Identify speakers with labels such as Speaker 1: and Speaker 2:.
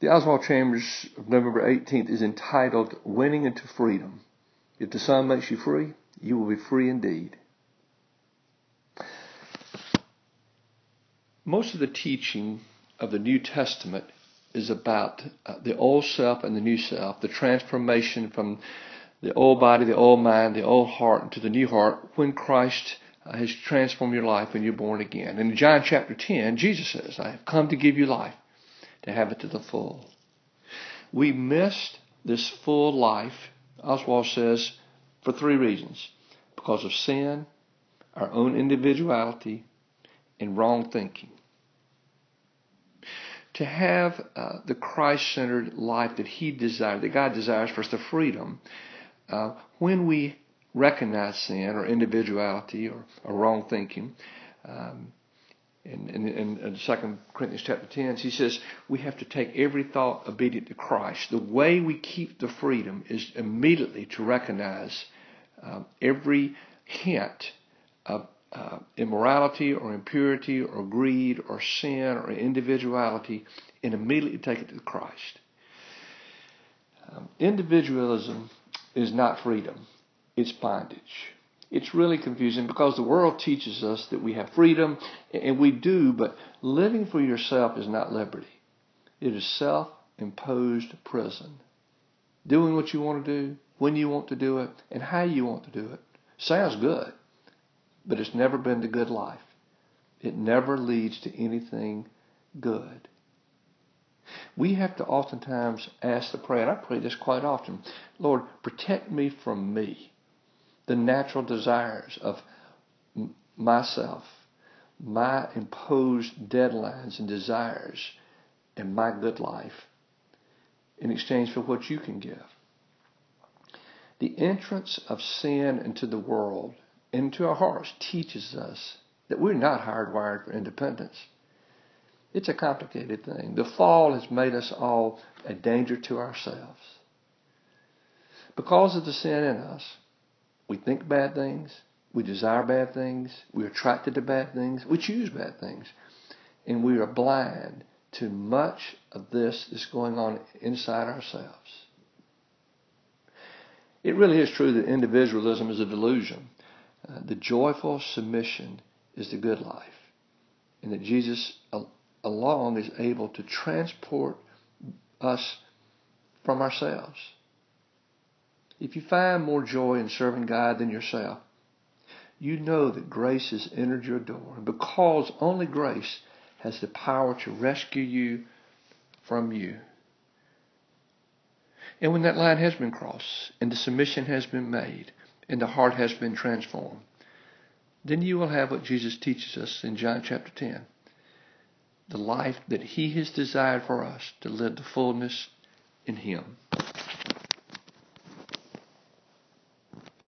Speaker 1: The Oswald Chambers of November 18th is entitled Winning into Freedom. If the Son makes you free, you will be free indeed. Most of the teaching of the New Testament is about uh, the old self and the new self, the transformation from the old body, the old mind, the old heart into the new heart when Christ uh, has transformed your life when you're born again. In John chapter 10, Jesus says, I have come to give you life, to have it to the full. We missed this full life, Oswald says, for three reasons. Because of sin, our own individuality, and wrong thinking to have uh, the Christ centered life that He desires, that God desires for us, the freedom, uh, when we recognize sin or individuality or, or wrong thinking, um, in, in, in 2 Corinthians chapter 10, he says we have to take every thought obedient to Christ. The way we keep the freedom is immediately to recognize uh, every hint of uh, immorality or impurity or greed or sin or individuality and immediately take it to Christ. Um, individualism is not freedom, it's bondage. It's really confusing because the world teaches us that we have freedom, and we do, but living for yourself is not liberty. It is self imposed prison. Doing what you want to do, when you want to do it, and how you want to do it. Sounds good but it's never been the good life. It never leads to anything good. We have to oftentimes ask the prayer, and I pray this quite often Lord, protect me from me, the natural desires of myself, my imposed deadlines and desires, and my good life in exchange for what you can give. The entrance of sin into the world into our hearts teaches us that we're not hardwired for independence. It's a complicated thing. The fall has made us all a danger to ourselves. Because of the sin in us, we think bad things, we desire bad things, we're attracted to bad things, we choose bad things, and we are blind to much of this that's going on inside ourselves. It really is true that individualism is a delusion. Uh, the joyful submission is the good life. And that Jesus alone is able to transport us from ourselves. If you find more joy in serving God than yourself, you know that grace has entered your door. And because only grace has the power to rescue you from you. And when that line has been crossed and the submission has been made, and the heart has been transformed, then you will have what Jesus teaches us in John chapter 10 the life that He has desired for us to live the fullness in Him.